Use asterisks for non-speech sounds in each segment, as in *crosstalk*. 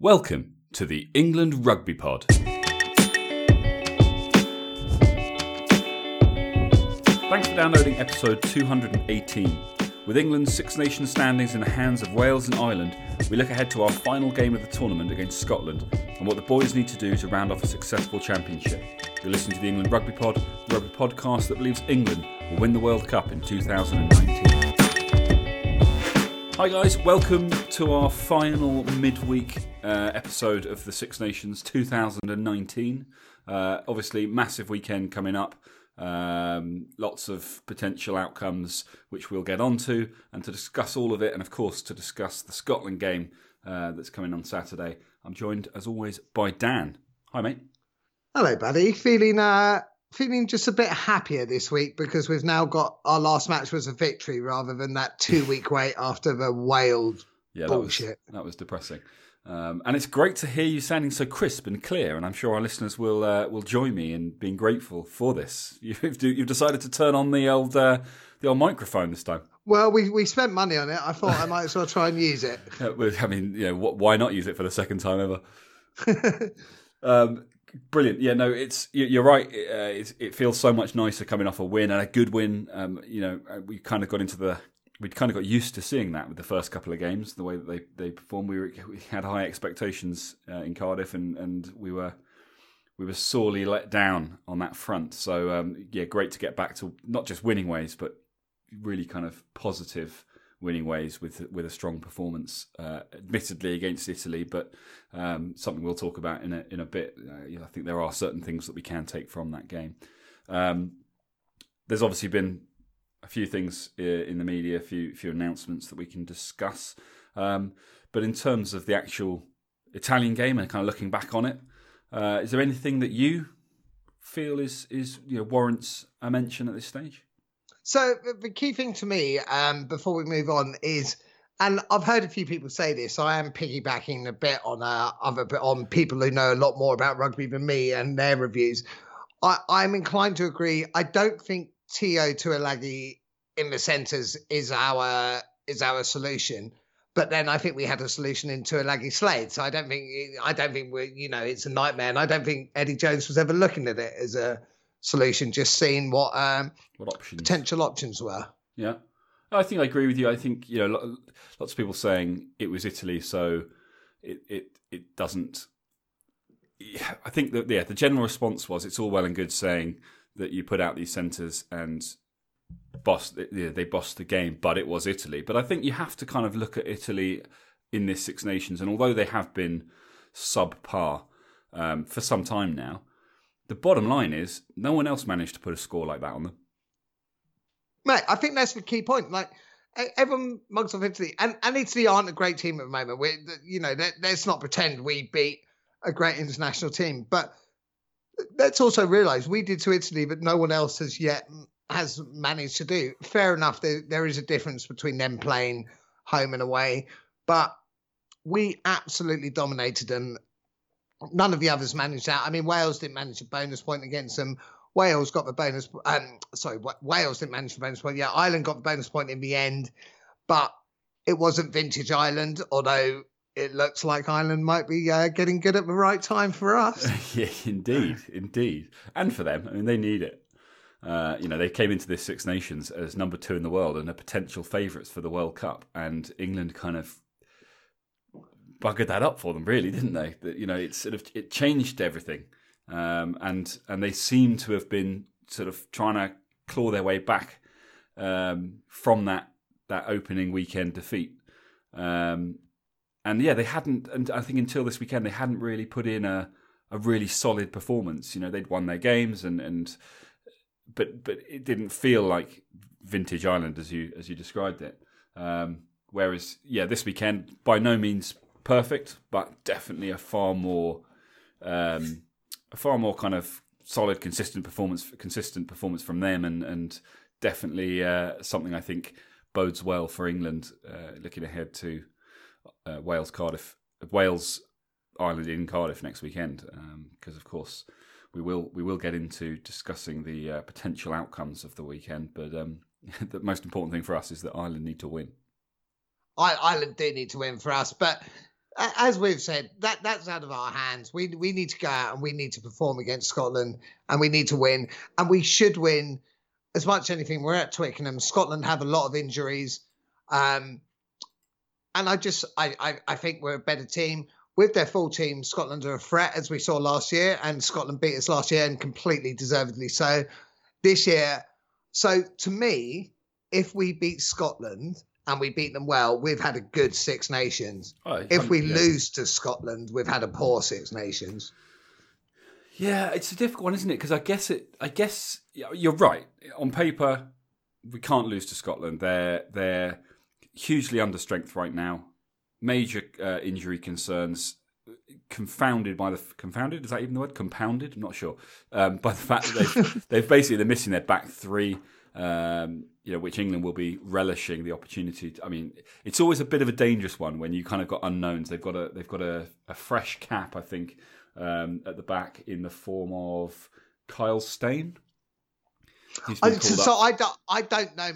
Welcome to the England Rugby Pod. Thanks for downloading episode 218. With England's Six Nations standings in the hands of Wales and Ireland, we look ahead to our final game of the tournament against Scotland and what the boys need to do to round off a successful championship. You're listening to the England Rugby Pod, the rugby podcast that believes England will win the World Cup in 2019. Hi guys, welcome to our final midweek uh, episode of the Six Nations 2019. Uh, obviously, massive weekend coming up. Um, lots of potential outcomes which we'll get onto, and to discuss all of it, and of course to discuss the Scotland game uh, that's coming on Saturday. I'm joined as always by Dan. Hi, mate. Hello, buddy. Feeling uh, feeling just a bit happier this week because we've now got our last match was a victory rather than that two week *laughs* wait after the Wales Yeah, that was, bullshit. that was depressing. Um, and it's great to hear you sounding so crisp and clear, and I'm sure our listeners will uh, will join me in being grateful for this. *laughs* You've you've decided to turn on the old uh, the old microphone this time. Well, we, we spent money on it. I thought I *laughs* might as well try and use it. I mean, you know, why not use it for the second time ever? *laughs* um, brilliant. Yeah, no, it's you- you're right. It, uh, it's, it feels so much nicer coming off a win and a good win. Um, you know, uh, we kind of got into the we kind of got used to seeing that with the first couple of games, the way that they they performed. We, were, we had high expectations uh, in Cardiff, and and we were. We were sorely let down on that front. So um, yeah, great to get back to not just winning ways, but really kind of positive winning ways with with a strong performance, uh, admittedly against Italy, but um, something we'll talk about in a in a bit. Uh, yeah, I think there are certain things that we can take from that game. Um, there's obviously been a few things uh, in the media, a few few announcements that we can discuss. Um, but in terms of the actual Italian game and kind of looking back on it, uh, is there anything that you feel is is you know warrants a mention at this stage? So the- key thing to me, um, before we move on, is, and I've heard a few people say this. So I am piggybacking a bit on uh, other on people who know a lot more about rugby than me and their reviews. I, I'm inclined to agree. I don't think Te'o Tuilagi in the centres is our is our solution. But then I think we had a solution in Tuilagi Slade. So I don't think I don't think we you know it's a nightmare. And I don't think Eddie Jones was ever looking at it as a solution. Just seeing what um, What options? potential options were. Yeah, I think I agree with you. I think you know lots of people saying it was Italy, so it it it doesn't. I think that yeah, the general response was it's all well and good saying that you put out these centres and boss they bossed the game, but it was Italy. But I think you have to kind of look at Italy in this Six Nations, and although they have been subpar um, for some time now, the bottom line is no one else managed to put a score like that on them. Mate, I think that's the key point. Like everyone mugs off Italy, and, and Italy aren't a great team at the moment. We, you know, let, let's not pretend we beat a great international team, but let's also realise we did to Italy but no one else has yet has managed to do. Fair enough, there, there is a difference between them playing home and away, but we absolutely dominated them. None of the others managed that. I mean, Wales didn't manage a bonus point against them. Wales got the bonus. Um, sorry, Wales didn't manage the bonus point. Yeah, Ireland got the bonus point in the end, but it wasn't vintage Ireland. Although it looks like Ireland might be uh, getting good at the right time for us. *laughs* yeah, indeed, indeed, and for them, I mean, they need it. Uh, you know, they came into this Six Nations as number two in the world and are potential favourites for the World Cup, and England kind of buggered that up for them, really, didn't they? That you know, it sort of it changed everything, um, and and they seem to have been sort of trying to claw their way back um, from that that opening weekend defeat. Um, and yeah, they hadn't, and I think until this weekend, they hadn't really put in a, a really solid performance. You know, they'd won their games, and, and but but it didn't feel like vintage Ireland as you as you described it. Um, whereas, yeah, this weekend by no means perfect, but definitely a far more um, a far more kind of solid, consistent performance, consistent performance from them, and and definitely uh, something I think bodes well for England uh, looking ahead to uh, Wales, Cardiff, Wales, Ireland in Cardiff next weekend. Because of course we will we will get into discussing the uh, potential outcomes of the weekend. But um, *laughs* the most important thing for us is that Ireland need to win. I, Ireland do need to win for us, but as we've said, that that's out of our hands. We we need to go out and we need to perform against Scotland and we need to win and we should win as much as anything. We're at Twickenham. Scotland have a lot of injuries, um, and I just I, I I think we're a better team with their full team. Scotland are a threat as we saw last year, and Scotland beat us last year and completely deservedly so. This year, so to me, if we beat Scotland and we beat them well, we've had a good Six Nations. Oh, if we yeah. lose to Scotland, we've had a poor Six Nations. Yeah, it's a difficult one, isn't it? Because I guess it. I guess you're right. On paper, we can't lose to Scotland. They're they're hugely under strength right now. Major uh, injury concerns, confounded by the confounded. Is that even the word? Compounded? I'm not sure. Um, by the fact that they've *laughs* they've basically they're missing their back three. Um, you know, which England will be relishing the opportunity. To, I mean, it's always a bit of a dangerous one when you kind of got unknowns. They've got a they've got a, a fresh cap, I think, um, at the back in the form of Kyle Steyn. I, called so. I don't I don't know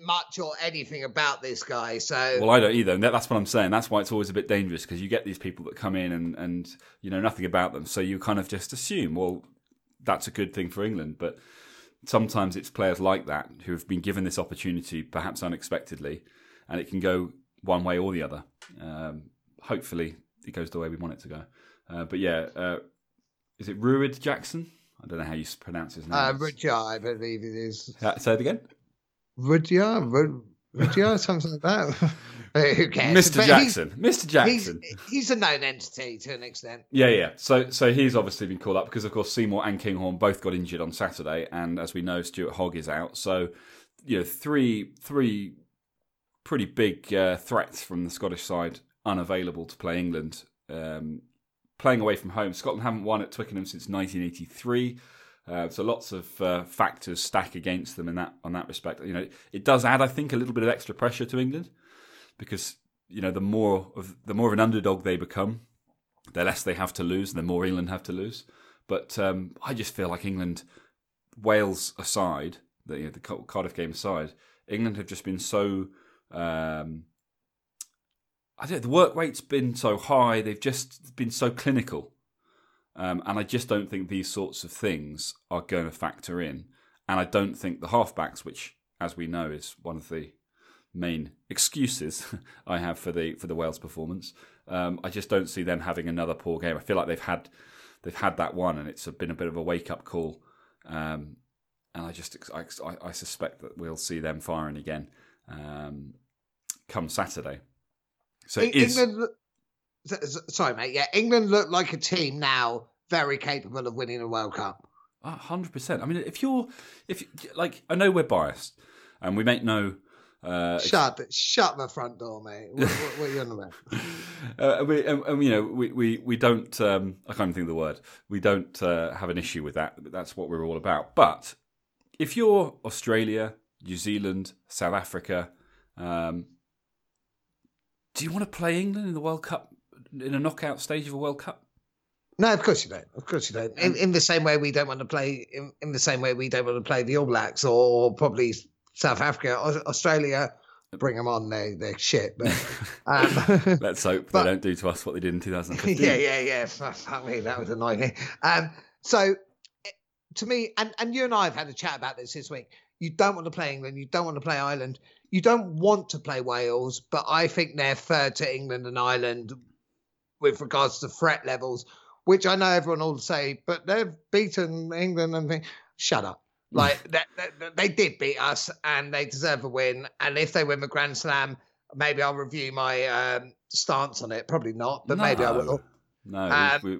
much or anything about this guy. So Well, I don't either. And that's what I'm saying. That's why it's always a bit dangerous because you get these people that come in and, and you know nothing about them. So you kind of just assume, well, that's a good thing for England. But sometimes it's players like that who have been given this opportunity, perhaps unexpectedly, and it can go one way or the other. Um, hopefully, it goes the way we want it to go. Uh, but yeah, uh, is it Ruid Jackson? I don't know how you pronounce his name. uh, Rudyard, I believe it is Uh, Say it again. Rudyard, Rud- Rudyard, something like that. Uh, *laughs* Who cares? Mr. But Jackson. Mr. Jackson. he's he's a known entity to an extent. Yeah, yeah. So, so he's obviously been called up because, of course, Seymour and Kinghorn both got injured on Saturday, and as we know, Stuart Hogg is out. So, you know, three three pretty big uh, threats from the Scottish side unavailable to play England. Um, playing away from home, Scotland haven't won at Twickenham since 1983. Uh, so lots of uh, factors stack against them in that on that respect. You know, it does add, I think, a little bit of extra pressure to England because you know the more of the more of an underdog they become, the less they have to lose, and the more England have to lose. But um, I just feel like England, Wales aside, the, you know, the Cardiff game aside, England have just been so. Um, I don't the work rate's been so high. They've just been so clinical, um, and I just don't think these sorts of things are going to factor in. And I don't think the halfbacks, which, as we know, is one of the main excuses *laughs* I have for the for the Wales performance. Um, I just don't see them having another poor game. I feel like they've had they've had that one, and it's been a bit of a wake up call. Um, and I just I, I suspect that we'll see them firing again um, come Saturday. So England, look- s- s- sorry, mate. Yeah, England look like a team now very capable of winning a World Cup. hundred percent. I mean, if you're if like I know we're biased, and we make no. Uh, Shut, the- shut the front door, mate. What, what, what are you on about? *laughs* uh, we, and, and, you know, we, we, we don't, um, I can't even think of the word, we don't uh, have an issue with that. That's what we're all about. But if you're Australia, New Zealand, South Africa, um, do you want to play England in the World Cup, in a knockout stage of a World Cup? No, of course you don't. Of course you don't. In, in the same way we don't want to play. In, in the same way we don't want to play the All Blacks or probably South Africa, Aus- Australia. Bring them on. They they're shit. But *laughs* um, *laughs* Let's hope But- they don't do to us what they did in *laughs* 2015. yeah, yeah, yeah. Fuck, fuck me, that was annoying. Um, so eh, to me, and and you and I have had a chat about this this week. You don't want to play England. You don't want to play Ireland. You don't want to play Wales. But I think they're third to England and Ireland with regards to threat levels, which I know everyone will say, but they've beaten England and think, shut up. Like that, that- they did beat us, and they deserve a win. And if they win the Grand Slam, maybe I'll review my um, stance on it. Probably not, but maybe I will. No, Um, we,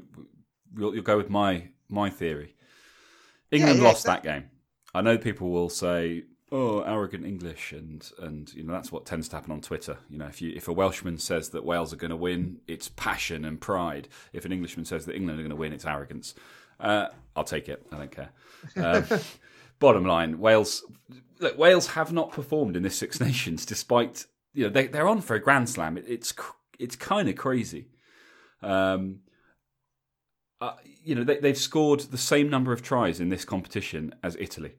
we'll, you'll go with my my theory. England yeah, lost that- that game. I know people will say, "Oh, arrogant English," and and you know that's what tends to happen on Twitter. You know, if you if a Welshman says that Wales are going to win, it's passion and pride. If an Englishman says that England are going to win, it's arrogance. Uh, I'll take it. I don't care. Um, *laughs* bottom line, Wales. Look, Wales have not performed in this Six *laughs* Nations, despite you know they they're on for a Grand Slam. It, it's it's kind of crazy. Um, uh, you know, they, they've scored the same number of tries in this competition as Italy.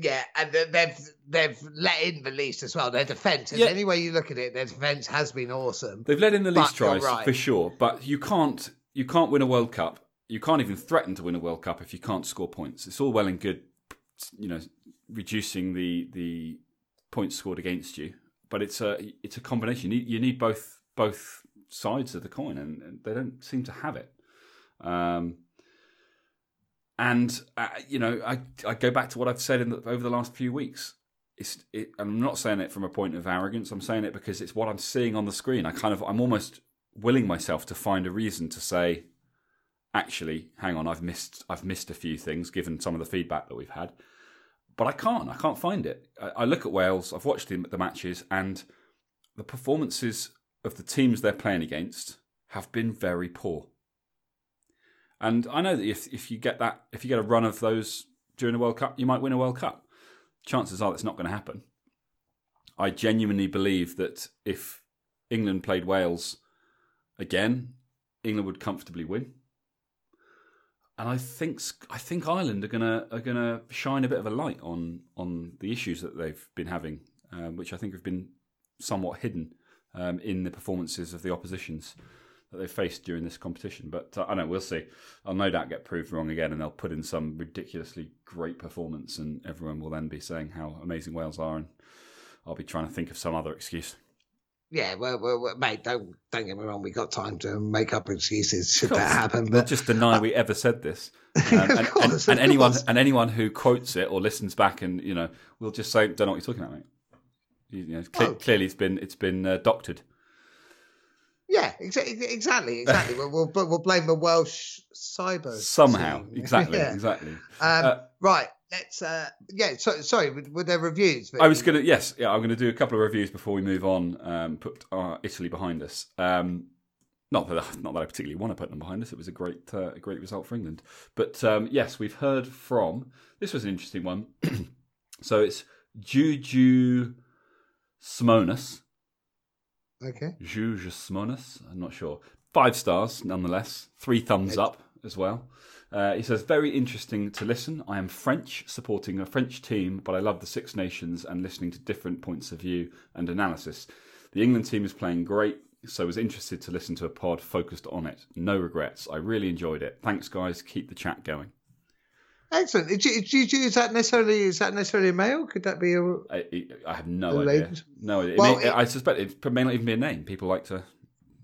Yeah, and they've they've let in the least as well. Their defence, Yeah. any way you look at it, their defence has been awesome. They've let in the least tries right. for sure, but you can't you can't win a World Cup. You can't even threaten to win a World Cup if you can't score points. It's all well and good, you know, reducing the the points scored against you, but it's a it's a combination. You need, you need both both sides of the coin, and, and they don't seem to have it. Um, and uh, you know, I I go back to what I've said in the, over the last few weeks. It's it, I'm not saying it from a point of arrogance. I'm saying it because it's what I'm seeing on the screen. I kind of I'm almost willing myself to find a reason to say, actually, hang on, I've missed I've missed a few things given some of the feedback that we've had, but I can't I can't find it. I, I look at Wales. I've watched the, the matches and the performances of the teams they're playing against have been very poor. And I know that if if you get that if you get a run of those during the World Cup, you might win a World Cup. Chances are that's not going to happen. I genuinely believe that if England played Wales again, England would comfortably win. And I think I think Ireland are gonna are gonna shine a bit of a light on on the issues that they've been having, um, which I think have been somewhat hidden um, in the performances of the oppositions that they faced during this competition. But uh, I don't know, we'll see. I'll no doubt get proved wrong again, and they'll put in some ridiculously great performance, and everyone will then be saying how amazing Wales are, and I'll be trying to think of some other excuse. Yeah, well, well, mate, don't don't get me wrong. We got time to make up excuses should that happen. But just deny we ever said this. *laughs* Um, and, and- course, and of anyone and anyone who quotes it or listens back and you know we'll just say don't know what you're talking about, mate. You, know, cle- Well- clearly it's been it's been uh, doctored. Yeah, exa- exactly, exactly. *laughs* we'll, we'll we'll blame the Welsh cyber Somehow, exactly, *laughs* Yeah. exactly. Um, Uh, right. Let's. Uh, yeah. So, sorry. Were, were there reviews? I was gonna yes, yeah, I'm gonna do a couple of reviews before we move on. Um, put uh, Italy behind us. Um, not that *laughs* not that I particularly want to put them behind us. It was a great uh, a great result for England. But um, yes, we've heard from. This was an interesting one. *clears throat* so it's Juju Simonis. Okay. Juju Simonis. I'm not sure. Five stars, nonetheless. Three thumbs up as well. Uh, he says, very interesting to listen. I am French, supporting a French team, but I love the Six Nations and listening to different points of view and analysis. The England team is playing great, so was interested to listen to a pod focused on it. No regrets. I really enjoyed it. Thanks, guys. Keep the chat going. Excellent. Is, is, that necessarily is that necessarily a male? Could that be a? I, I have no idea. No idea. It Well, may- it- I suspect it may not even be a name. People like to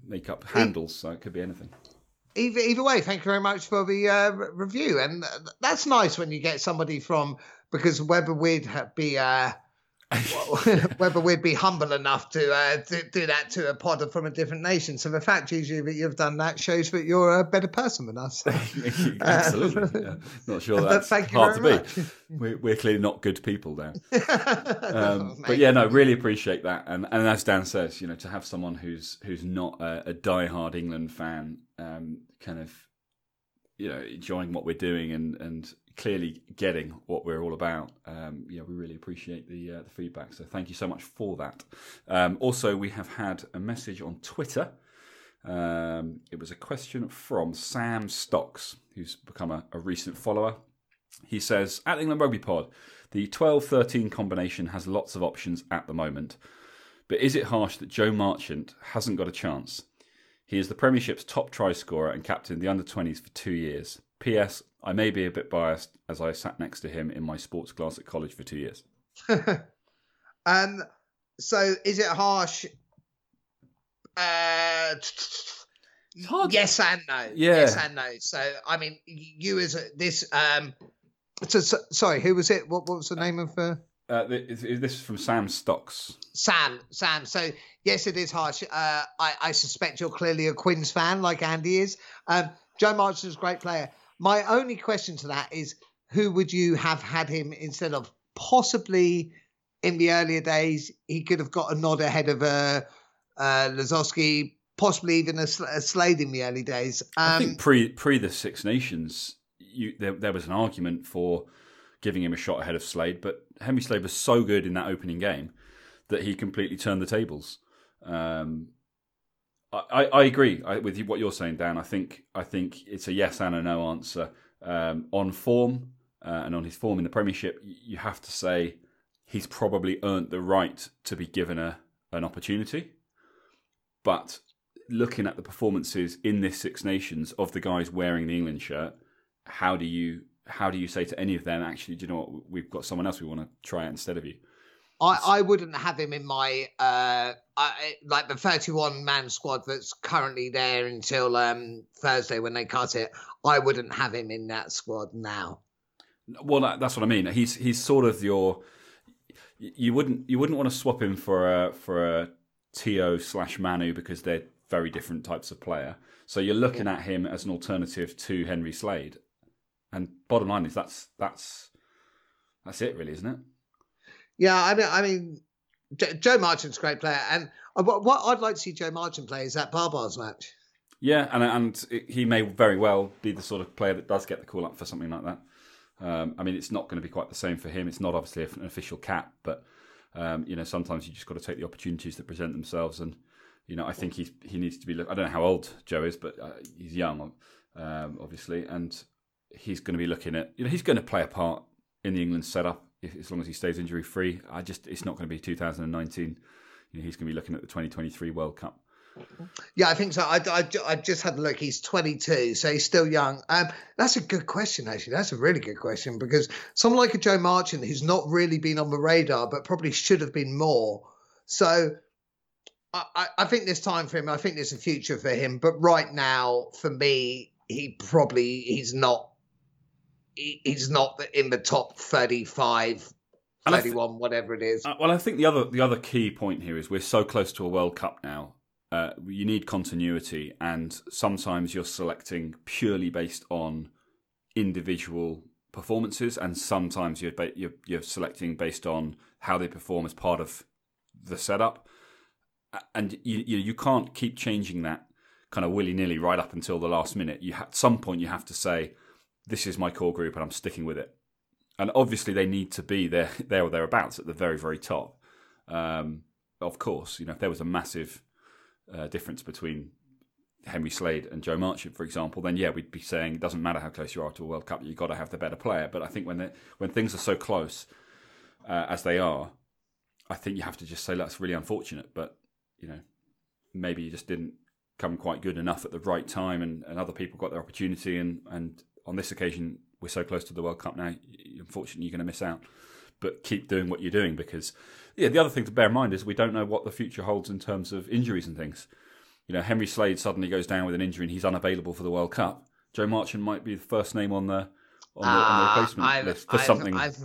make up handles, so it could be anything. Either, either way, thank you very much for the uh, review, and that's nice when you get somebody from because whether we'd be uh, *laughs* whether we'd be humble enough to uh, do, do that to a pod from a different nation. So the fact, usually that you've done that shows that you're a better person than us. *laughs* Absolutely. Yeah. Not sure *laughs* that's thank you hard to be. We're, we're clearly not good people there. Um, but yeah, no, really appreciate that. And and as Dan says, you know, to have someone who's who's not a, a diehard England fan, um, kind of, you know, enjoying what we're doing and and clearly getting what we're all about. Um, yeah, we really appreciate the uh, the feedback. So thank you so much for that. Um, also, we have had a message on Twitter. Um, it was a question from Sam Stocks, who's become a, a recent follower. He says, at England Rugby Pod, the 12 13 combination has lots of options at the moment. But is it harsh that Joe Marchant hasn't got a chance? He is the Premiership's top try scorer and captained the under 20s for two years. P.S. I may be a bit biased as I sat next to him in my sports class at college for two years. *laughs* um, so is it harsh? Uh, It's hard. Yes and no. Yeah. Yes and no. So I mean, you as a, this. Um, so, so sorry, who was it? What, what was the name of uh, Uh, this this is from Sam Stocks. Sam? Sam. So yes, it is harsh. Uh, I, I suspect you're clearly a Quins fan, like Andy is. Um, Joe Marchant's a great player. My only question to that is, who would you have had him instead of? Possibly in the earlier days, he could have got a nod ahead of uh, uh, Lazowski, possibly even a, a Slade in the early days. Um, I think pre pre the Six Nations, you, there, there was an argument for giving him a shot ahead of Slade, but Henry Slade was so good in that opening game that he completely turned the tables. Um, I, I, agree with what you're saying, Dan. I think I think it's a yes and a no answer. Um, on form, uh, and on his form in the Premiership, you have to say he's probably earned the right to be given a an opportunity. But looking at the performances in this Six Nations of the guys wearing the England shirt, how do you how do you say to any of them, actually, do you know what? We've got someone else we want to try out instead of you. I, I wouldn't have him in my uh I, like the 31 man squad that's currently there until um Thursday when they cut it. I wouldn't have him in that squad now. Well, that's what I mean. He's he's sort of your you wouldn't you wouldn't want to swap him for a for a Te'o slash Manu because they're very different types of player. So you're looking at him as an alternative to Henry Slade. And bottom line is that's that's that's it, really, isn't it? Yeah, I mean, I mean, Joe Marchant's a great player, and what I'd like to see Joe Marchant play is that Barbars match. Yeah, and and he may very well be the sort of player that does get the call up for something like that. Um, I mean, it's not going to be quite the same for him. It's not obviously an official cap, but um, you know, sometimes you just got to take the opportunities that present themselves. And you know, I think he's he needs to be. I don't know how old Joe is, but uh, he's young, um, obviously, and he's going to be looking at. You know, he's going to play a part in the England setup as long as he stays injury free. I just, it's not going to be 2019. You know, he's going to be looking at the 2023 World Cup. Yeah, I think so. I, I, I, just had a look. He's 22, so he's still young. Um, that's a good question, actually. That's a really good question because someone like a Joe Marchant, who's not really been on the radar, but probably should have been more. So I, I think there's time for him. I think there's a future for him. But right now, for me, he probably he's not. He, he's not in the top 35 31, th- whatever it is. Uh, well, I think the other the other key point here is we're so close to a World Cup now uh, you need continuity, and sometimes you're selecting purely based on individual performances, and sometimes you're, ba- you're, you're selecting based on how they perform as part of the setup, and you you, you can't keep changing that kind of willy nilly right up until the last minute. You at some point you have to say, "This is my core group, and I'm sticking with it." And obviously, they need to be there, *laughs* there or thereabouts at the very, very top. Um, of course, you know if there was a massive uh, difference between Henry Slade and Joe Marchant, for example, then yeah, we'd be saying it doesn't matter how close you are to a World Cup, you've got to have the better player. But I think when when things are so close uh, as they are, I think you have to just say that's really unfortunate. But you know, maybe you just didn't come quite good enough at the right time, and, and other people got their opportunity. And, and on this occasion, we're so close to the World Cup now. Unfortunately, you're going to miss out. But keep doing what you're doing because yeah, the other thing to bear in mind is we don't know what the future holds in terms of injuries and things. You know, Henry Slade suddenly goes down with an injury and he's unavailable for the World Cup. Joe Marchant might be the first name on the on the, uh, on the ah, replacement I've, list for I've, something. I've,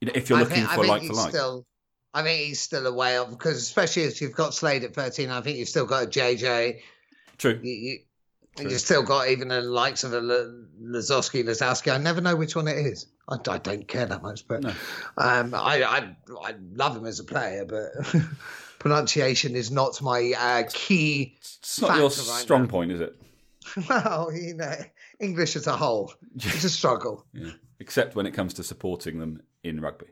you know, if you're looking think, for like for like. Still, I think he's still a way off because especially if you've got Slade at 13, I think you've still got a JJ. True. You, you, True. You've still got even the likes of a Lozowski, Lazowski. I never know which one it is. I, I don't care that much, but no. um, I, I, I love him as a player, but *laughs* pronunciation is not my uh, key. It's not your strong now. point, is it? *laughs* well, you know, English as a whole, *laughs* it's a struggle. yeah. Except when it comes to supporting them in rugby.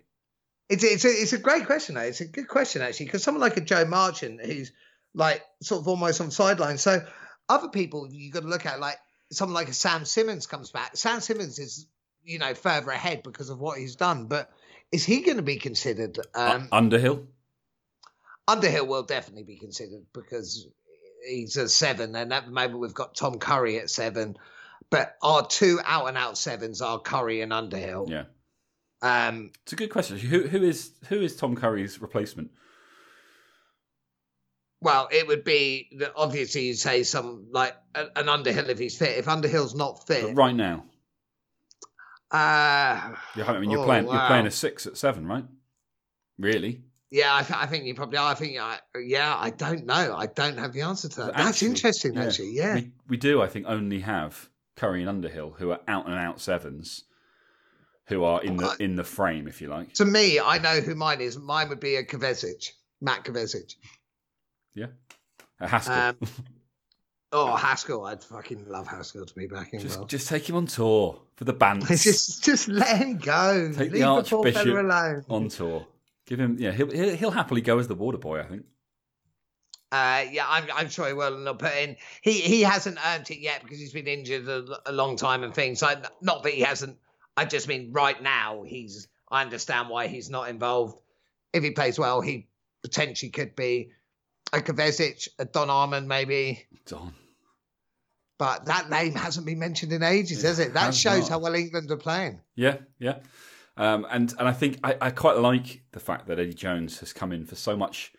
It's it's a, it's a great question. Though. It's a good question actually, because someone like a Joe Marchant, who's like sort of almost on sideline, so other people you got to look at, like someone like a Sam Simmonds comes back. Sam Simmonds is, you know, further ahead because of what he's done, but is he going to be considered? Um, uh, Underhill? Underhill will definitely be considered because he's a seven, and at the moment we've got Tom Curry at seven. But our two out and out sevens are Curry and Underhill. Yeah. Um, it's a good question. Who who is who is Tom Curry's replacement? Well, it would be that obviously you'd say some like an Underhill if he's fit. If Underhill's not fit, but right now, uh, you're, I mean, you're oh, playing wow. you're playing a six at seven, right? Really? Yeah, I, th- I think you probably are. I think, I, yeah, I don't know. I don't have the answer to that. Actually, That's interesting, yeah. actually. Yeah, we, we do. I think only have Curry and Underhill, who are out and out sevens, who are in the in the frame, if you like. To me, I know who mine is. Mine would be a Kvesic, Matt Kvesic. Yeah. Haskell. Um, *laughs* oh, Haskell. I'd fucking love Haskell to be back in. Just, just take him on tour for the band. *laughs* just, just let him go. Take Leave the Archbishop the on tour. Give him, yeah, he'll, he'll happily go as the water boy, I think. Uh, yeah, I'm, I'm sure he will. And they'll put in. He he hasn't earned it yet because he's been injured a, a long time and things. like not that he hasn't I just mean right now he's. I understand why he's not involved. If he plays well, he potentially could be a Kvesic, a Don Armand, maybe. Don. But that name hasn't been mentioned in ages, has it? That has shows not. how well England are playing. Yeah, yeah. Um, and and I think I, I quite like the fact that Eddie Jones has come in for so much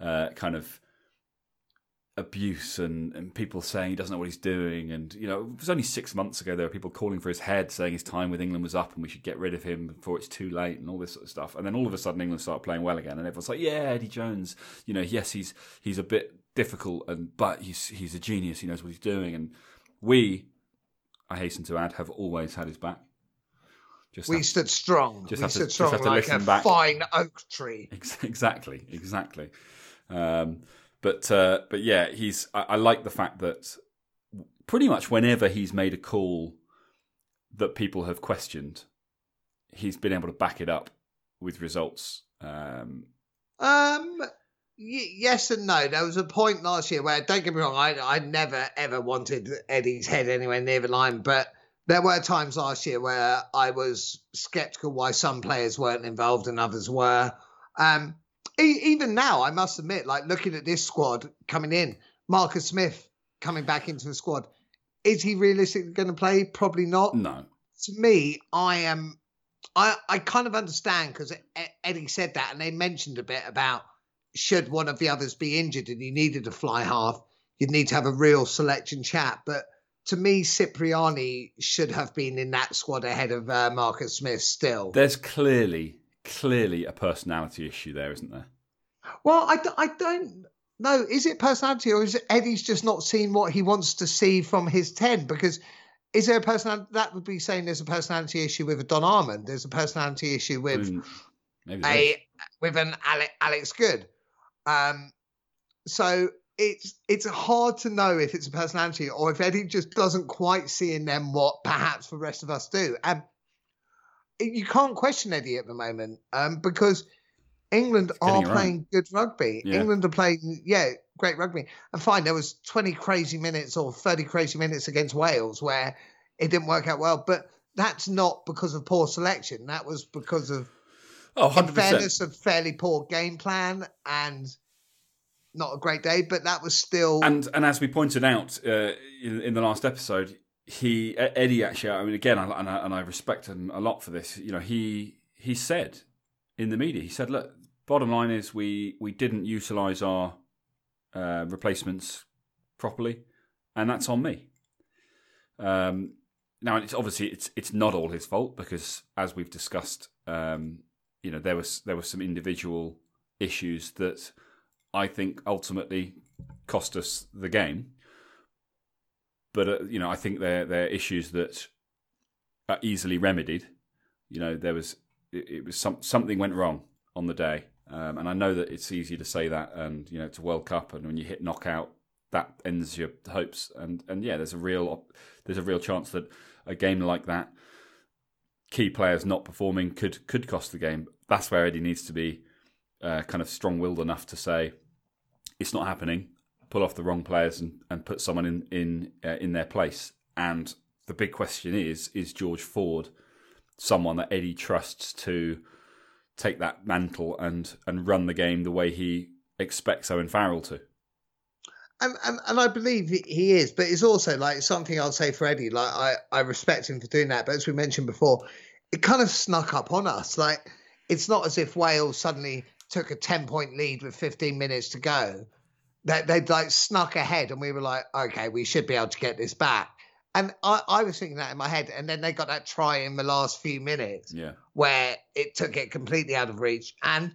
uh, kind of abuse and, and people saying he doesn't know what he's doing. And, you know, it was only six months ago there were people calling for his head, saying his time with England was up and we should get rid of him before it's too late and all this sort of stuff. And then all of a sudden England start playing well again and everyone's like, yeah, Eddie Jones, you know, yes, he's he's a bit difficult and but he's he's a genius, he knows what he's doing. And we, I hasten to add, have always had his back. Just We have- stood strong. Just we to- stood just strong to like a back. fine oak tree. *laughs* Exactly, exactly. Um, but uh, but yeah, he's. I, I like the fact that pretty much whenever he's made a call that people have questioned, he's been able to back it up with results. Um, Um, y- yes and no. There was a point last year where, don't get me wrong, I I never ever wanted Eddie's head anywhere near the line, but there were times last year where I was skeptical why some players weren't involved and others were. Um, even now, I must admit, like looking at this squad coming in, Marcus Smith coming back into the squad, is he realistically going to play? Probably not no, to me, I am. I I kind of understand because Eddie said that, and they mentioned a bit about should one of the others be injured and you needed a fly half, you'd need to have a real selection chat. But to me, Cipriani should have been in that squad ahead of uh, Marcus Smith. Still, there's clearly clearly a personality issue there, isn't there? well, I, d- I don't know. Is it personality or is it Eddie's just not seeing what he wants to see from his ten? Because is there a personality that would be saying there's a personality issue with a Don Armand? There's a personality issue with. Mm, Maybe there is. a with an Alex, Alex Goode. Um, so it's it's hard to know if it's a personality or if Eddie just doesn't quite see in them what perhaps the rest of us do. And you can't question Eddie at the moment um, because England are it right. playing good rugby. Yeah. England are playing, yeah, great rugby. And fine, there was 20 crazy minutes or 30 crazy minutes against Wales where it didn't work out well. But that's not because of poor selection. That was because of Oh, in 100%. fairness, a fairly poor game plan and not a great day, but that was still. And and as we pointed out uh, in, in the last episode, he Eddie actually. I mean, again, and, I, and I respect him a lot for this. You know, he he said in the media, he said, "Look, bottom line is we we didn't utilise our uh, replacements properly, and that's on me." Um, now, it's obviously it's it's not all his fault because, as we've discussed, um, you know there was there were some individual issues that I think ultimately cost us the game. But uh, you know, I think they're they're issues that are easily remedied. You know, there was it, it was some something went wrong on the day, um, and I know that it's easy to say that, and you know, it's a World Cup, and when you hit knockout, that ends your hopes. And and yeah, there's a real there's a real chance that a game like that, key players not performing, could could cost the game. That's where Eddie needs to be uh, kind of strong willed enough to say it's not happening. Pull off the wrong players and, and put someone in in uh, in their place. And the big question is: Is George Ford someone that Eddie trusts to take that mantle and and run the game the way he expects Owen Farrell to? and, and, and I believe he- is, but it's also like something I'll say for Eddie. Like I, I respect him for doing that, but as we mentioned before, it kind of snuck up on us. Like it's not as if Wales suddenly took a ten point lead with 15 minutes to go. They they'd like snuck ahead, and we were like, okay, we should be able to get this back. And I, I was thinking that in my head, and then they got that try in the last few minutes Yeah, where it took it completely out of reach. And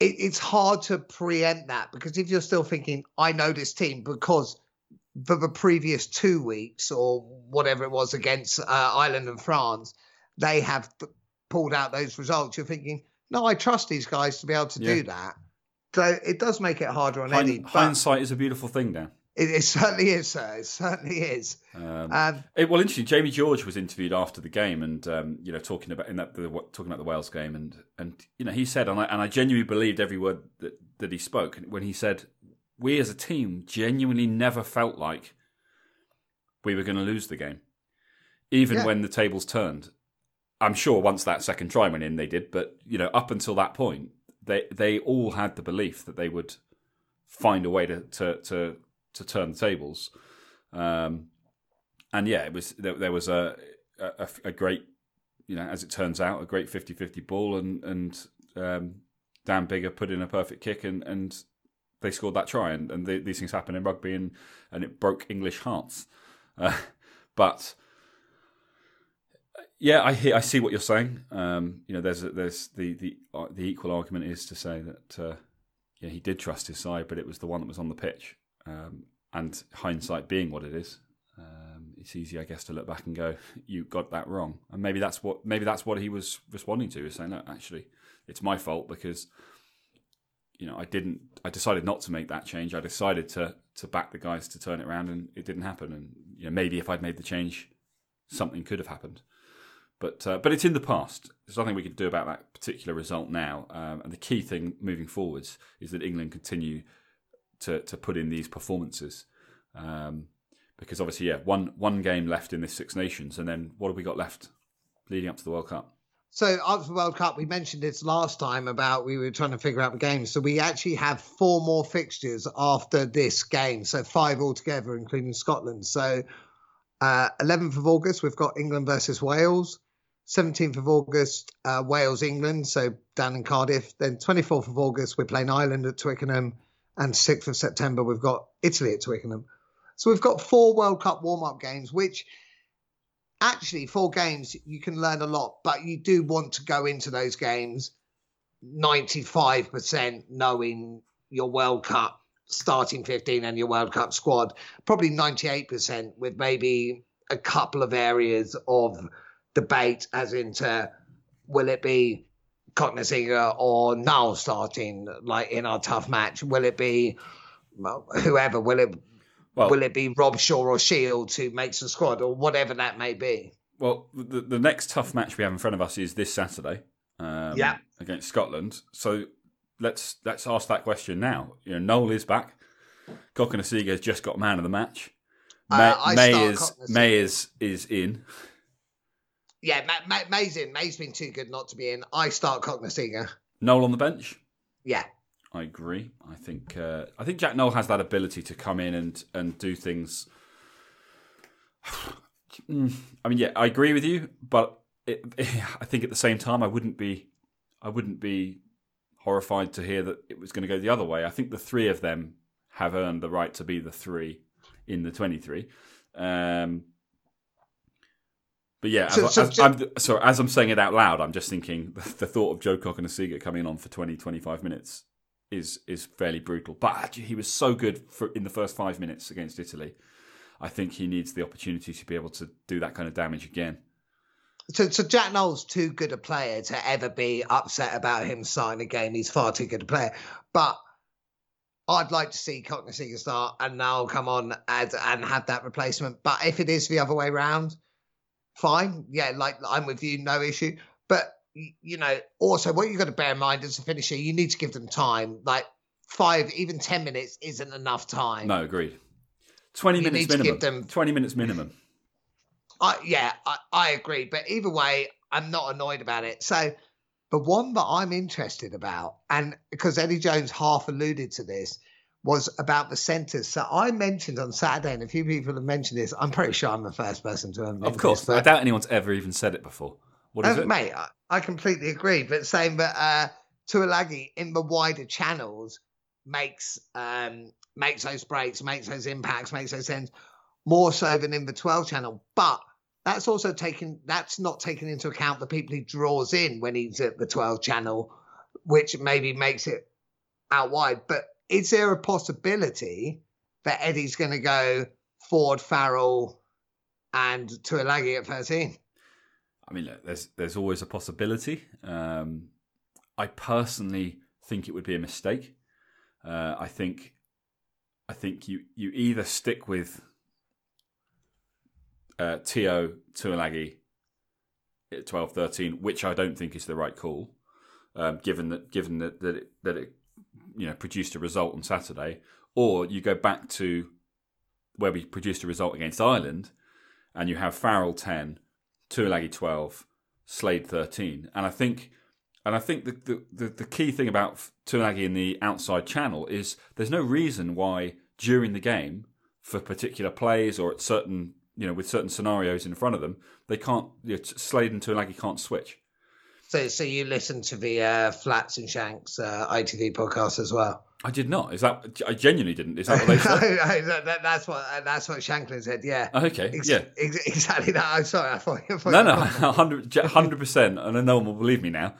it, it's hard to preempt that because if you're still thinking, I know this team because for the previous two weeks or whatever it was against uh, Ireland and France, they have pulled out those results. You're thinking, no, I trust these guys to be able to Yeah. do that. So it does make it harder on Hind- Eddie. Hindsight is a beautiful thing, Dan. it, it certainly is, sir. It certainly is. Um, Um, It, well, interesting. Jamie George was interviewed after the game, and um, you know, talking about in that the, talking about the Wales game, and and you know, he said, and I, and I genuinely believed every word that that he spoke when he said, "We as a team genuinely never felt like we were going to lose the game. even Yeah. when the tables turned. I'm sure once that second try went in, they did, but you know, up until that point, they they all had the belief that they would find a way to to to, to turn the tables. Um, and yeah, it was there, there was a, a a great, you know, as it turns out, a great 50-50 ball, and and um, Dan Biggar put in a perfect kick, and and they scored that try, and, and the, these things happen in rugby, and and it broke English hearts. Uh, *laughs* but yeah, I hear, I see what you're saying. Um, you know, there's there's the the uh, the equal argument is to say that uh, yeah, he did trust his side, but it was the one that was on the pitch. Um, and hindsight being what it is, um, it's easy, I guess, to look back and go, "You got that wrong." And maybe that's what maybe that's what he was responding to, is saying, "No, actually, it's my fault because you know I didn't. I decided not to make that change. I decided to to back the guys to turn it around, and it didn't happen. And you know, maybe if I'd made the change, something could have happened." But uh, but it's in the past. There's nothing we can do about that particular result now. Um, and the key thing moving forwards is that England continue to to put in these performances. Um, because obviously, yeah, one one game left in this Six Nations, and then what have we got left leading up to the World Cup? So after the World Cup, we mentioned this last time about we were trying to figure out the games. So we actually have four more fixtures after this game. So five altogether, including Scotland. So uh, 11th of August, we've got England versus Wales. 17th of August, uh, Wales, England. So down in Cardiff. Then 24th of August, we're playing Ireland at Twickenham. And 6th of September, we've got Italy at Twickenham. So we've got four World Cup warm up games, which actually, four games, you can learn a lot, but you do want to go into those games 95% knowing your World Cup starting 15 and your World Cup squad. Probably 98% with maybe a couple of areas of debate as into will it be Cokanasiga or Nowell starting like in our tough match? Will it be well, whoever? Will it Well, will it be Robshaw or Shields who makes the squad or whatever that may be? well, the, the next tough match we have in front of us is this Saturday. Um, Yeah. against Scotland. So let's let's ask that question now. You know, Nowell is back. Cokanasiga has just got man of the match. Uh, May, I May is May is is in. Yeah, Ma- Ma- May's in. May's been too good not to be in. I start Cokanasiga. Nowell on the bench. Yeah. I agree. I think uh, I think Jack Nowell has that ability to come in and and do things. *sighs* Mm, I mean, yeah, I agree with you, but it, *laughs* I think at the same time, I wouldn't be, I wouldn't be horrified to hear that it was going to go the other way. I think the three of them have earned the right to be the three in the twenty-three. Um, but yeah, So- as, so as, ju- I'm, sorry, as I'm saying it out loud, I'm just thinking the thought of Joe Cokanasiga coming on for 20, 25 minutes is is fairly brutal. But he was so good for in the first five minutes against Italy. I think he needs the opportunity to be able to do that kind of damage again. So, so Jack Nowell's too good a player to ever be upset about him signing a game. He's far too good a player. But I'd like to see Cokanasiga start and now come on as and have that replacement. But if it is the other way round, fine. Yeah, like I'm with you, no issue. But you know, also what you've got to bear in mind as a finisher, you need to give them time. Like five, even ten minutes isn't enough time. No, agreed. Twenty You minutes minimum. give them- Twenty minutes minimum. I, yeah, I, I agree. But either way, I'm not annoyed about it. So the one that I'm interested about, and because Eddie Jones half alluded to this, was about the centres. So I mentioned on Saturday, and a few people have mentioned this. I'm pretty sure I'm the first person to have Of mentioned course, this, but- I doubt anyone's ever even said it before. What is uh, it? Mate, I, I completely agree. But saying that uh, Tuilagi in the wider channels makes um, makes those breaks, makes those impacts, makes those ends more so than in the 12 channel. But that's also taken that's not taken into account the people he draws in when he's at the 12 channel, which maybe makes it out wide. But is there a possibility that Eddie's going to go Ford, Farrell, and Tuilagi at 13? I mean, look, there's there's always a possibility. Um, I personally think it would be a mistake. Uh, I think I think you you either stick with uh, Te'o Tuilagi at 12, 13, which I don't think is the right call, um, given that given that that it, that it you know produced a result on Saturday, or you go back to where we produced a result against Ireland and you have Farrell ten, Tuilagi twelve, Slade thirteen, and I think. And I think the, the, the, key thing about Tuilagi in the outside channel is there's no reason why during the game for particular plays or at certain you know with certain scenarios in front of them they can't you know, Slade and Tuilagi can't switch. So, so you listen to the uh, Flats and Shanks uh, ITV podcast as well? I did not. Is that I genuinely didn't? Is that what they said? *laughs* that, that, that's what uh, that's what Shanklin said. Yeah. Okay. Ex- yeah. Ex- exactly that. I'm sorry. I thought. I thought No, no, *laughs* hundred percent, and no one will believe me now.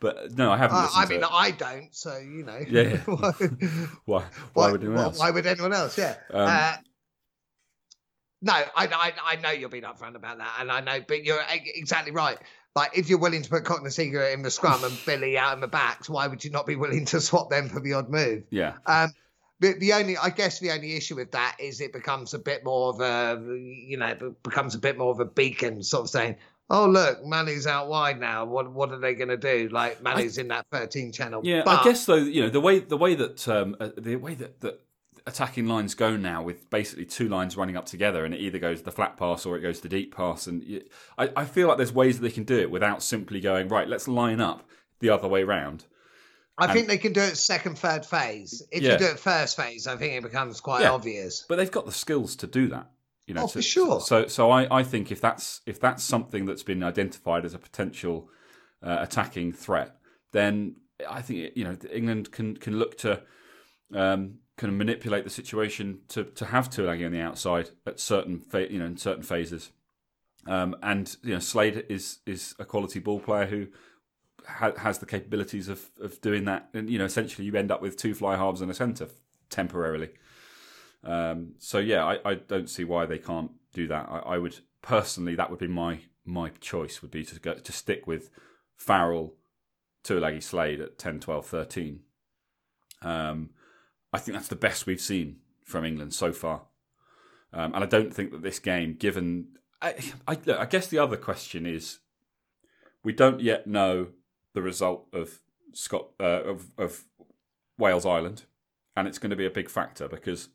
But no, I haven't Uh, I mean, to it. I don't. So you know. Yeah, yeah. *laughs* why, Why? Why would anyone why- else? Why would anyone else? Yeah. Um, uh, no, I, I I know you're being upfront about that, and I know, but you're e- exactly right. Like, if you're willing to put and Seeger in the scrum and *laughs* Billy out in the backs, why would you not be willing to swap them for the odd move? yeah. Um, but the only, I guess, the only issue with that is it becomes a bit more of a, you know, it becomes a bit more of a beacon, sort of saying, "Oh, look, Manny's out wide now. What, what are they going to do?" Like Manny's in that 13 channel. Yeah, But- I guess though you know the way the way that um, uh, the way that, that attacking lines go now with basically two lines running up together, and it either goes the flat pass or it goes the deep pass, and you, I, I feel like there's ways that they can do it without simply going right. Let's line up the other way round. I and- think they can do it second, third phase. If Yeah. you do it first phase, I think it becomes quite Yeah. obvious. But they've got the skills to do that. You know, Oh, to- for sure. So, so I, I think if that's if that's something that's been identified as a potential uh, attacking threat, then I think you know England can can look to um, can manipulate the situation to to have Tuilagi on the outside at certain fa- you know in certain phases. Um, and you know Slade is is a quality ball player who ha- has the capabilities of of doing that. And you know essentially you end up with two fly halves and a centre temporarily. Um, so yeah, I, I don't see why they can't do that. I, I would personally, that would be my my choice would be to go to stick with Farrell, Tuilagi, Slade at 10, 12, 13. Um, I think that's the best we've seen from England so far, um, and I don't think that this game, given, I, I, look, I guess the other question is, we don't yet know the result of Scott uh, of, of Wales Ireland, and it's going to be a big factor because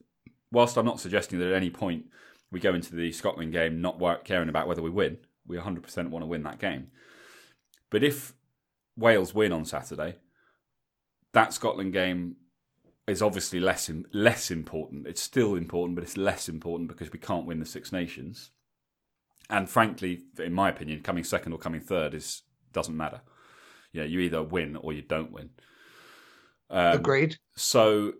whilst I'm not suggesting that at any point we go into the Scotland game not caring about whether we win, we 100% want to win that game. But if Wales win on Saturday, that Scotland game is obviously less less important. It's still important, but it's less important because we can't win the Six Nations. And frankly, in my opinion, coming second or coming third is doesn't matter. You know, you either win or you don't win. Um, Agreed. so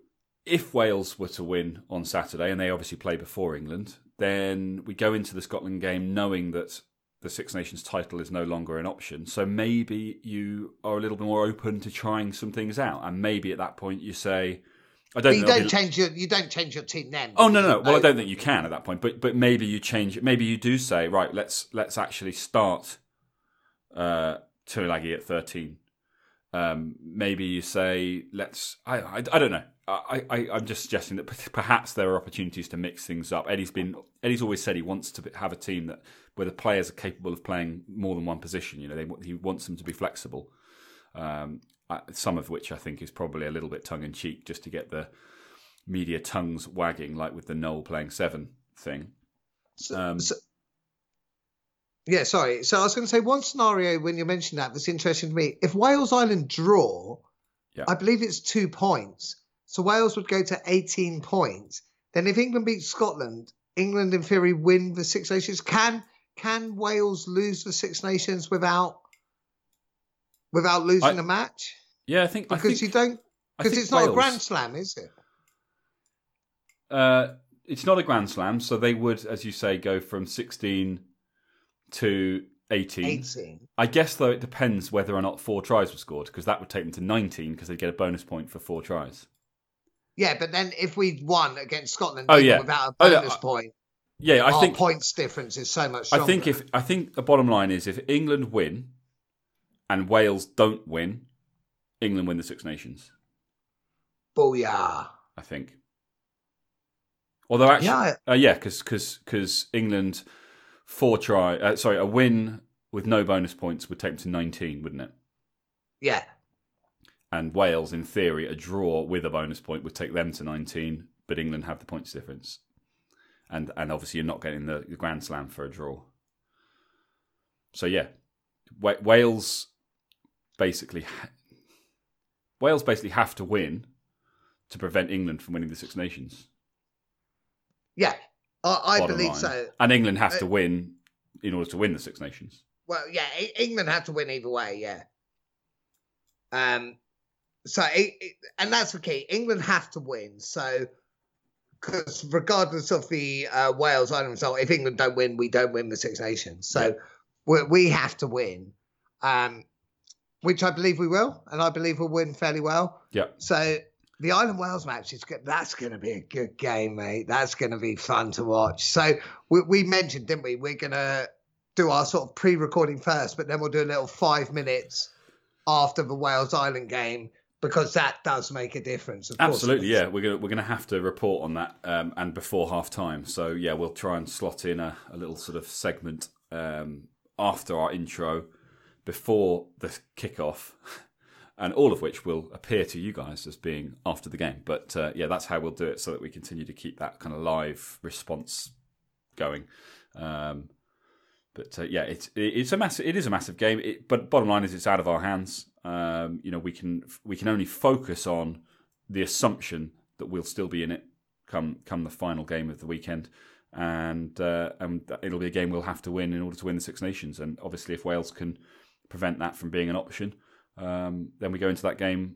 if Wales were to win on Saturday, and they obviously play before England, then we go into the Scotland game knowing that the Six Nations title is no longer an option. So maybe you are a little bit more open to trying some things out, and maybe at that point you say, "I don't." you don't be- change your you don't change your team then. Oh no, no. Well, I don't think you can at that point. But but maybe you change. Maybe you do say, right, let's let's actually start uh, Tuilagi at thirteen. Um, maybe you say, let's. I I, I don't know. I, I I'm just suggesting that perhaps there are opportunities to mix things up. Eddie's been Eddie's always said he wants to have a team that where the players are capable of playing more than one position. You know, they, he wants them to be flexible. Um, some of which I think is probably a little bit tongue in cheek, just to get the media tongues wagging, like with the Nowell playing seven thing. So- Um, so- yeah, sorry. So I was going to say one scenario when you mentioned that that's interesting to me. If Wales Ireland draw, Yeah. I believe it's two points. So Wales would go to 18 points. Then if England beats Scotland, England in theory win the Six Nations. Can can Wales lose the Six Nations without without losing I- the match? Yeah, I think I Because think, you don't because it's not a Grand Slam, is it? Uh, it's not a Grand Slam, so they would, as you say, go from sixteen to eighteen. 18. I guess though it depends whether or not four tries were scored, because that would take them to nineteen, because they'd get a bonus point for four tries. Yeah, but then if we won against Scotland Oh, yeah. without a Oh, yeah, bonus I- point, Yeah, I think points difference is so much I think if I think the bottom line is if England win and Wales don't win, England win the Six Nations. Booyah. I think. Although actually, Yeah, uh, yeah, because England four try, uh, sorry, a win with no bonus points would take them to nineteen, wouldn't it? yeah. And Wales, in theory, a draw with a bonus point would take them to nineteen, but England have the points difference. and and obviously you're not getting the, the Grand Slam for a draw. So yeah, Wa- Wales basically ha- Wales basically have to win to prevent England from winning the Six Nations. Yeah, I, I believe line. so. And England have Uh, to win in order to win the Six Nations. Well, yeah, England have to win either way. Yeah. Um. So, it, it- and that's the key. England have to win. So, because regardless of the uh, Wales Ireland result, if England don't win, we don't win the Six Nations. So, Yeah. we, we have to win. Um, which I believe we will, and I believe we'll win fairly well. Yeah. So the Ireland Wales match is good. That's going to be a good game, mate. That's going to be fun to watch. So we, we mentioned, didn't we? We're going to do our sort of pre-recording first, but then we'll do a little five minutes after the Wales Ireland game because that does make a difference. Of course. Absolutely, yeah. We're gonna we're gonna have to report on that um, and before half time. So yeah, we'll try and slot in a, a little sort of segment um, after our intro, before the kickoff, *laughs* and all of which will appear to you guys as being after the game. But uh, yeah, that's how we'll do it, so that we continue to keep that kind of live response going. Um, but uh, yeah, it's it's a massive it is a massive game. It, but bottom line is it's out of our hands. Um, you know, we can we can only focus on the assumption that we'll still be in it come come the final game of the weekend, and uh, and it'll be a game we'll have to win in order to win the Six Nations. And obviously, if Wales can prevent that from being an option, um, then we go into that game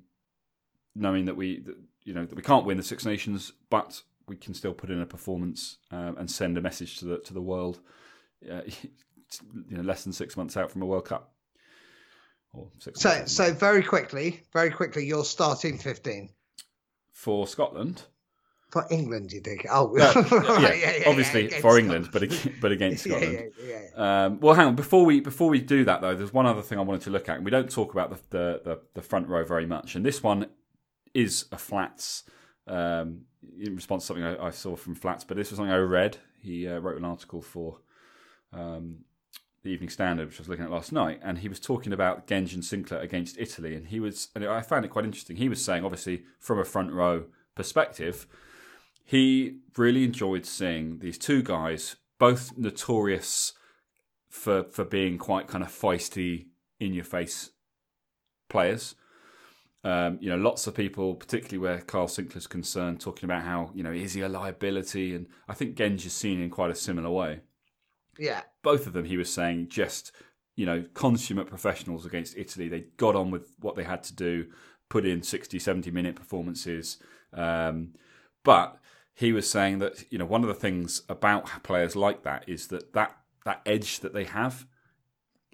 knowing that we that, you know that we can't win the Six Nations, but we can still put in a performance um, and send a message to the to the world. Uh, *laughs* you know, less than six months out from a World Cup. Or six So, so very quickly, very quickly, you're starting 15 for Scotland, for England. You think? Oh, Uh, *laughs* right, yeah, obviously against for Scotland. England, but but against *laughs* Scotland. yeah, yeah. Um, well, hang on. Before we before we do that though, there's one other thing I wanted to look at. We don't talk about the, the the the front row very much, and this one is a Flats um, in response to something I, I saw from Flats, but this was something I read. He uh, wrote an article for um, the Evening Standard, which I was looking at last night, and he was talking about Genge and Sinckler against Italy, and he was, and I found it quite interesting. He was saying, obviously, from a front row perspective, he really enjoyed seeing these two guys, both notorious for for being quite kind of feisty, in your face players. Um, you know, lots of people, particularly where Carl Sinckler's concerned, talking about how you know is he a liability, and I think Genge is seen in quite a similar way yeah. both of them, he was saying, just you know, consummate professionals against Italy. They got on with what they had to do, put in 60, 70 minute performances. Um, but he was saying that you know one of the things about players like that is that that that edge that they have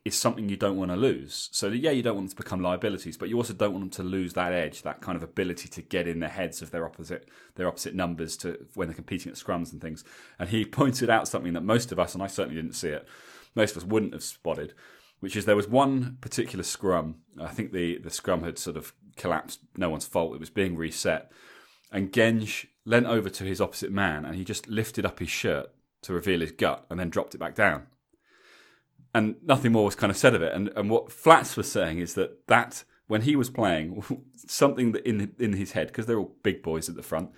is something you don't want to lose. So yeah, you don't want them to become liabilities, but you also don't want them to lose that edge, that kind of ability to get in the heads of their opposite their opposite numbers to when they're competing at scrums and things. And he *laughs* pointed out something that most of us, and I certainly didn't see it, most of us wouldn't have spotted, which is there was one particular scrum. I think the the scrum had sort of collapsed. No one's fault. It was being reset, and Genge leant over to his opposite man and he just lifted up his shirt to reveal his gut and then dropped it back down and nothing more was kind of said of it. And and what Flats was saying is that that when he was playing, *laughs* something that in in his head because they're all big boys at the front,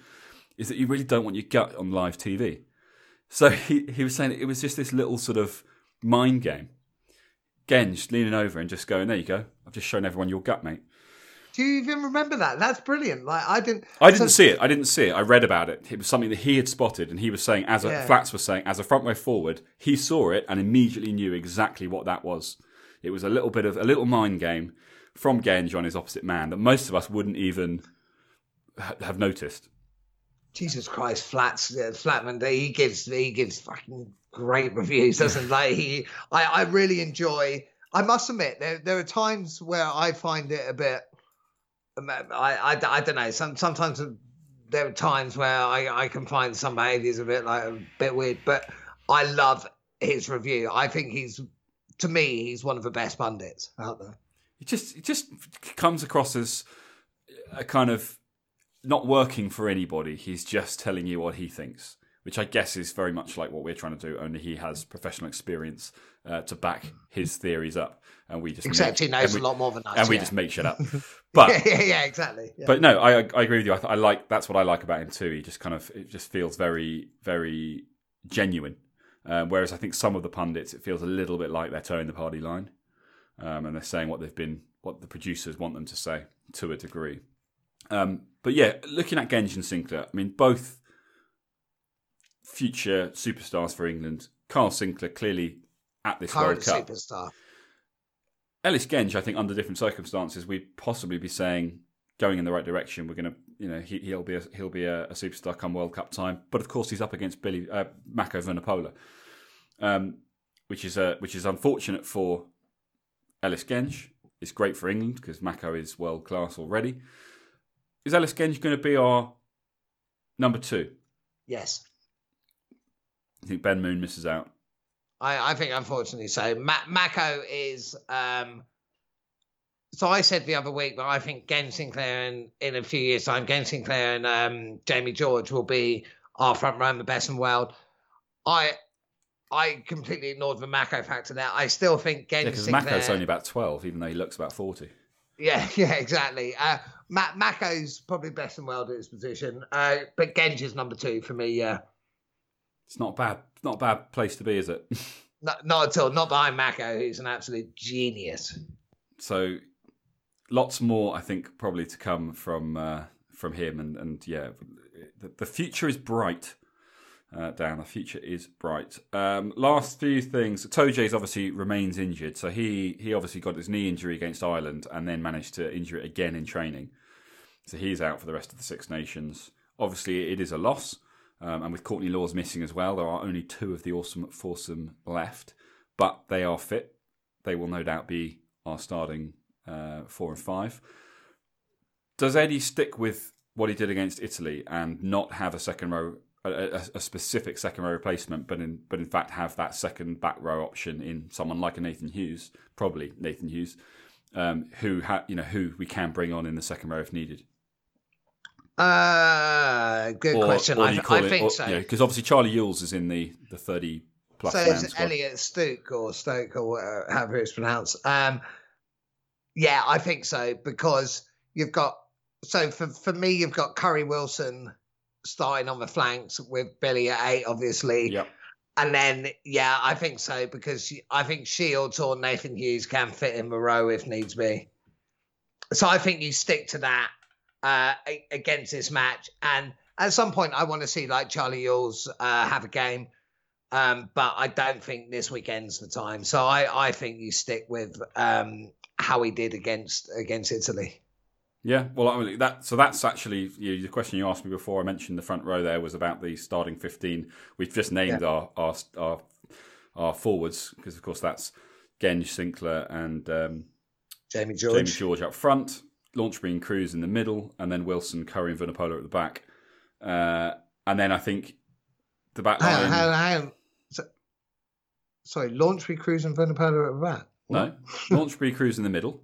is that you really don't want your gut on live TV. So *laughs* he he was saying it was just this little sort of mind game. Genge leaning over and just going, "There you go. I've just shown everyone your gut, mate." Do you even remember that? That's brilliant. Like I didn't. I didn't so- see it. I didn't see it. I read about it. It was something that he had spotted, and he was saying, as a, Yeah. Flats was saying, as a front row forward, he saw it and immediately knew exactly what that was. It was a little bit of a little mind game from Genge on his opposite man that most of us wouldn't even ha- have noticed. Jesus Christ, Flats, uh, Flatman, he gives he gives fucking great reviews, doesn't like he? I I really enjoy. I must admit, there there are times where I find it a bit. I I, I don't know. Some sometimes there are times where I I can find some behaviours a bit like a bit weird, but I love his review. I think he's to me he's one of the best pundits out there. It just it just comes across as a kind of not working for anybody. He's just telling you what he thinks, which I guess is very much like what we're trying to do. Only he has professional experience uh, to back his theories up, and we just Except make, he knows and a lot more than us. and we yeah. just make shit up. *laughs* But yeah, yeah, yeah, exactly. But no, I I agree with you. I, I like that's what I like about him too. He just kind of it just feels very very genuine. Uh, whereas I think some of the pundits, it feels a little bit like they're towing the party line, um, and they're saying what they've been, what the producers want them to say to a degree. Um, but yeah, looking at Genge and Sinckler, I mean, both future superstars for England. Carl Sinckler clearly at this Current World Cup. superstar. Ellis Genge, I think, under different circumstances, we'd possibly be saying going in the right direction. We're going to, you know, he, will be a, he'll be a, a, superstar come World Cup time. But of course, he's up against Billy uh, Mako Vunipola, um, which is uh, which is unfortunate for Ellis Genge. It's great for England because Mako is world class already. Is Ellis Genge going to be our number two? Yes. I think Ben Moon misses out. I, I think, unfortunately, so. Ma- Mako is. Um, so I said the other week, but I think Gen Sinckler in, in a few years' time, Genge Sinckler and um, Jamie George will be our front row the best in the world. I I completely ignored the Mako factor there. I still think Genge yeah, because Sinckler. Mako's only about twelve, even though he looks about forty. Yeah, *laughs* yeah, exactly. Uh, Ma- Mako's probably best in the world at his position, uh, but Genge is number two for me. Yeah, it's not bad. Not a bad place to be, is it? *laughs* not, not at all. Not behind Mako, who's an absolute genius. So, lots more, I think, probably to come from uh, from him, and and yeah, the, the future is bright. Uh, Dan, the future is bright. Um, last few things. Itoje's obviously remains injured, so he he obviously got his knee injury against Ireland, and then managed to injure it again in training. So he's out for the rest of the Six Nations. Obviously, it is a loss. Um, and with Courtney Lawes missing as well, there are only two of the awesome foursome left, but they are fit. They will no doubt be our starting uh, four and five. Does Eddie stick with what he did against Italy and not have a second row, a, a, specific second row replacement, but in but in fact have that second back row option in someone like a Nathan Hughes, probably Nathan Hughes, um, who ha- you know who we can bring on in the second row if needed. Uh, good or, question. Or I, I it, think or, so. Because obviously Charlie Ewels is in the, the 30 plus so it's squad. Elliot Stooke or Stooke or however it's pronounced. Um, yeah, I think so because you've got so for for me you've got Curry Wilson starting on the flanks with Billy at eight, obviously. Yep. And then, yeah, I think so because I think Shields or Nathan Hughes can fit in the row if needs be. So I think you stick to that uh, against this match. And at some point, I want to see like Charlie Ewels uh, have a game. Um, but I don't think this weekend's the time. So I, I think you stick with um, how he did against against Italy. Yeah, well, I mean, that so that's actually you the question you asked me before. I mentioned the front row there was about the starting fifteen. We've just named yeah. our, our our our forwards because, of course, that's Genge, Sinckler, and um, Jamie George. Jamie George up front. Launchbury and Kruis in the middle, and then Wilson, Curry, and Vunipola at the back. Uh, and then I think the back line. Hang on, hang on. So, sorry, Launchbury, Kruis, and Vunipola at the back. What? No, *laughs* Launchbury, Kruis in the middle.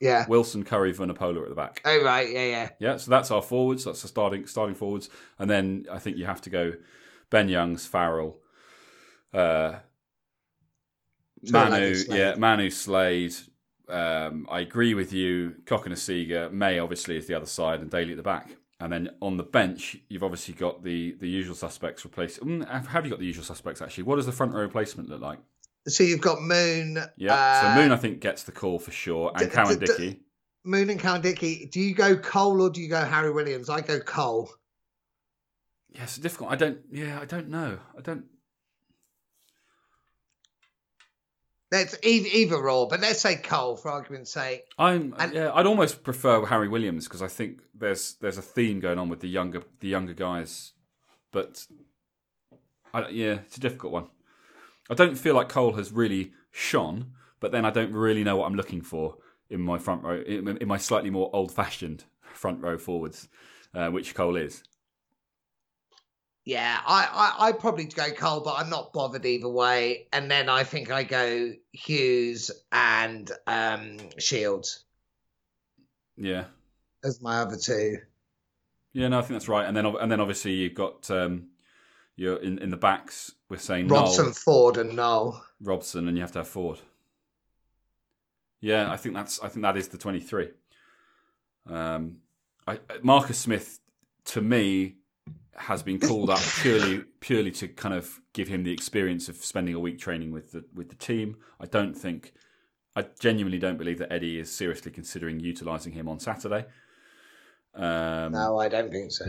Yeah. Wilson, Curry, Vunipola at the back. Oh right, yeah, yeah. Yeah, so that's our forwards. That's the starting starting forwards, and then I think you have to go Ben Youngs, Farrell, uh, Manu, yeah, Manu Slade, um, I agree with you. Cock and Cokanasiga, May obviously is the other side, and Daly at the back. And then on the bench, you've obviously got the the usual suspects replaced. Mm, have you got the usual suspects actually? What does the front row replacement look like? So you've got Moon. Yeah, uh, so Moon I think gets the call for sure, and d- Cowan d- Dickie. D- Moon and Cowan-Dickie. Do you go Cole or do you go Harry Williams? I go Cole. Yeah, it's difficult. I don't. Yeah, I don't know. I don't. Let's either or, but let's say Cole for argument's sake. I'm and, yeah, I'd almost prefer Harry Williams because I think there's there's a theme going on with the younger the younger guys, but I, yeah, it's a difficult one. I don't feel like Cole has really shone, but then I don't really know what I'm looking for in my front row, in, in my slightly more old fashioned *laughs* front row forwards, uh, which Cole is. Yeah, I, I I'd probably go Cole, but I'm not bothered either way. And then I think I go Hughes and um, Shields. Yeah, as my other two. Yeah, no, I think that's right. And then and then obviously you've got um, you're in in the backs. We're saying Robson, Nowell, Ford, and Nowell. Robson, and you have to have Ford. Yeah, I think that's I think that is the twenty three. Um, I, Marcus Smith to me has been called up purely purely to kind of give him the experience of spending a week training with the with the team. I don't think I genuinely don't believe that Eddie is seriously considering utilising him on Saturday. Um, no, I don't think so.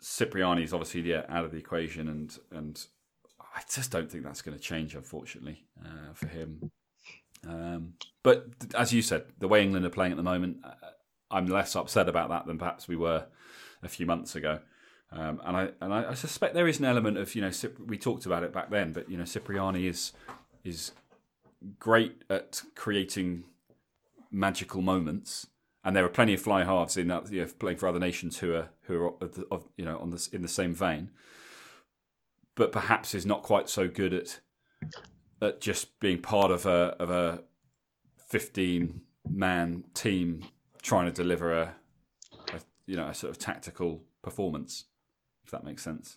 Cipriani is obviously yeah, out of the equation, and and I just don't think that's going to change, unfortunately, uh, for him. Um, but as you said, the way England are playing at the moment, uh, I'm less upset about that than perhaps we were a few months ago. Um, and I and I, I, suspect there is an element of you know we talked about it back then, but you know Cipriani is is great at creating magical moments, and there are plenty of fly halves in that you know, playing for other nations who are who are of, of, you know on this in the same vein, but perhaps is not quite so good at at just being part of a of a fifteen man team trying to deliver a, a you know a sort of tactical performance if that makes sense.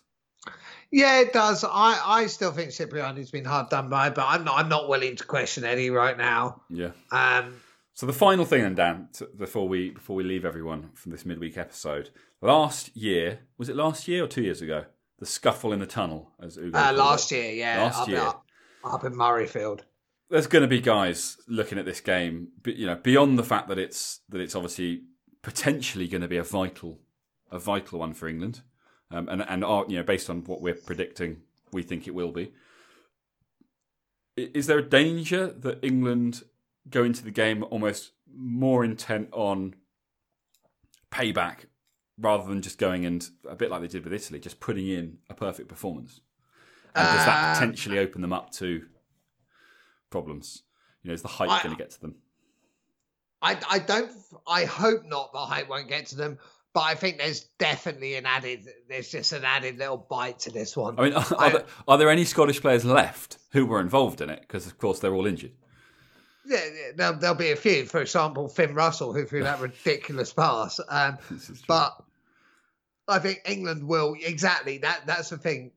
Yeah, it does. I, I still think Cipriani's been hard done by, but I'm not I'm not willing to question Eddie right now. Yeah. Um. So the final thing, then, Dan, before we before we leave everyone from this midweek episode, last year was it last year or two years ago? The scuffle in the tunnel, as Ugo. Uh, last it. year, yeah. Last up, year, up, up in Murrayfield. There's going to be guys looking at this game, you know, beyond the fact that it's that it's obviously potentially going to be a vital a vital one for England um, and and are you know based on what we're predicting, we think it will be. Is there a danger that England go into the game almost more intent on payback rather than just going and a bit like they did with Italy, just putting in a perfect performance? And does that uh, potentially open them up to problems? You know, is the hype going to get to them? I, I don't. I hope not. The hype won't get to them. But I think there's definitely an added, there's just an added little bite to this one. I mean, are, I, there, are there any Scottish players left who were involved in it? Because, of course, they're all injured. Yeah, there'll, there'll, be a few. For example, Finn Russell, who threw that *laughs* ridiculous pass. Um, but I think England will exactly that. That's the thing.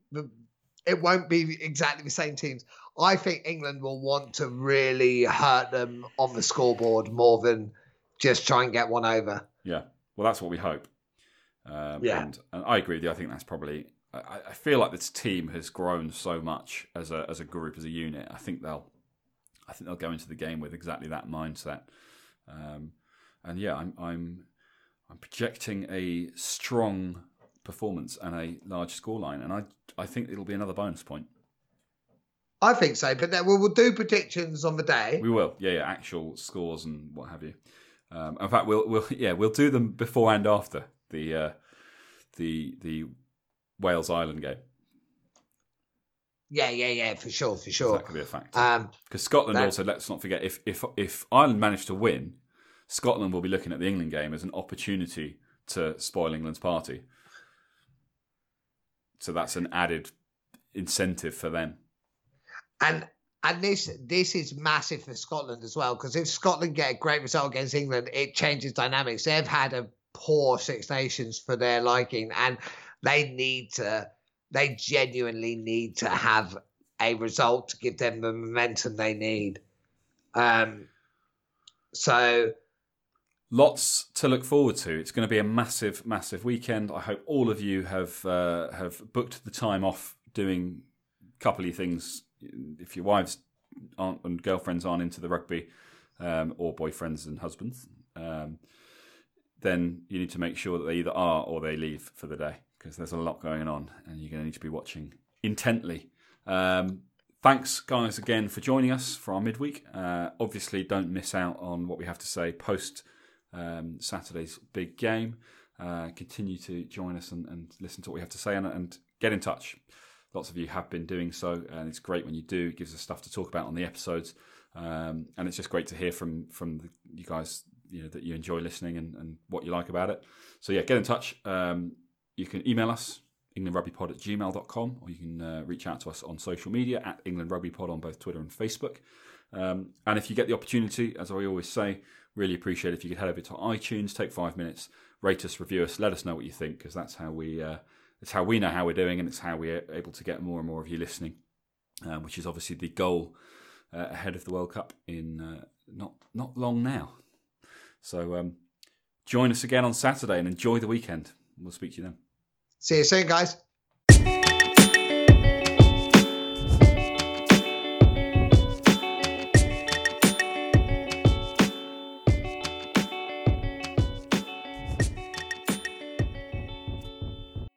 It won't be exactly the same teams. I think England will want to really hurt them on the scoreboard more than just try and get one over. Yeah. Well, that's what we hope. Um, yeah. And, and, I agree with you. I think that's probably. I, I, feel like this team has grown so much as a as a group, as a unit. I think they'll. I think they'll go into the game with exactly that mindset. Um, and yeah, I'm I'm I'm projecting a strong performance and a large scoreline, and I I think it'll be another bonus point. I think so, but then we'll, we'll do predictions on the day. We will, yeah, yeah, actual scores and what have you. Um, in fact, we'll we'll *laughs* yeah we'll do them before and after the uh, the the Wales Ireland game. Yeah, yeah, yeah, for sure, for sure. That could be a factor. Um, because Scotland that... also, let's not forget, if if if Ireland managed to win, Scotland will be looking at the England game as an opportunity to spoil England's party. So that's an added incentive for them. And and this this is massive for Scotland as well because if Scotland get a great result against England, it changes dynamics. They've had a poor Six Nations for their liking, and they need to they genuinely need to have a result to give them the momentum they need. Um, so lots to look forward to. It's going to be a massive, massive weekend. I hope all of you have uh, have booked the time off doing a couple of things if your wives aren't and girlfriends aren't into the rugby, um, or boyfriends and husbands, um, then you need to make sure that they either are or they leave for the day because there's a lot going on, and you're going to need to be watching intently. Um, thanks, guys, again for joining us for our midweek. Uh, obviously, don't miss out on what we have to say post um, Saturday's big game. Uh, continue to join us and, and, listen to what we have to say and, and get in touch. Lots of you have been doing so, and it's great when you do. It gives us stuff to talk about on the episodes, um, and it's just great to hear from from the, you guys. You know that you enjoy listening and, and what you like about it. So yeah, get in touch. Um, you can email us englandrugbypod at gmail.com or you can uh, reach out to us on social media at englandrugbypod on both Twitter and Facebook. Um, and if you get the opportunity, as I always say, really appreciate if you could head over to iTunes, take five minutes, rate us, review us, let us know what you think because that's how we uh, it's how we know how we're doing, and it's how we're able to get more and more of you listening, uh, which is obviously the goal uh, ahead of the World Cup in uh, not not long now. So um, join us again on Saturday and enjoy the weekend. We'll speak to you then. See you soon, guys.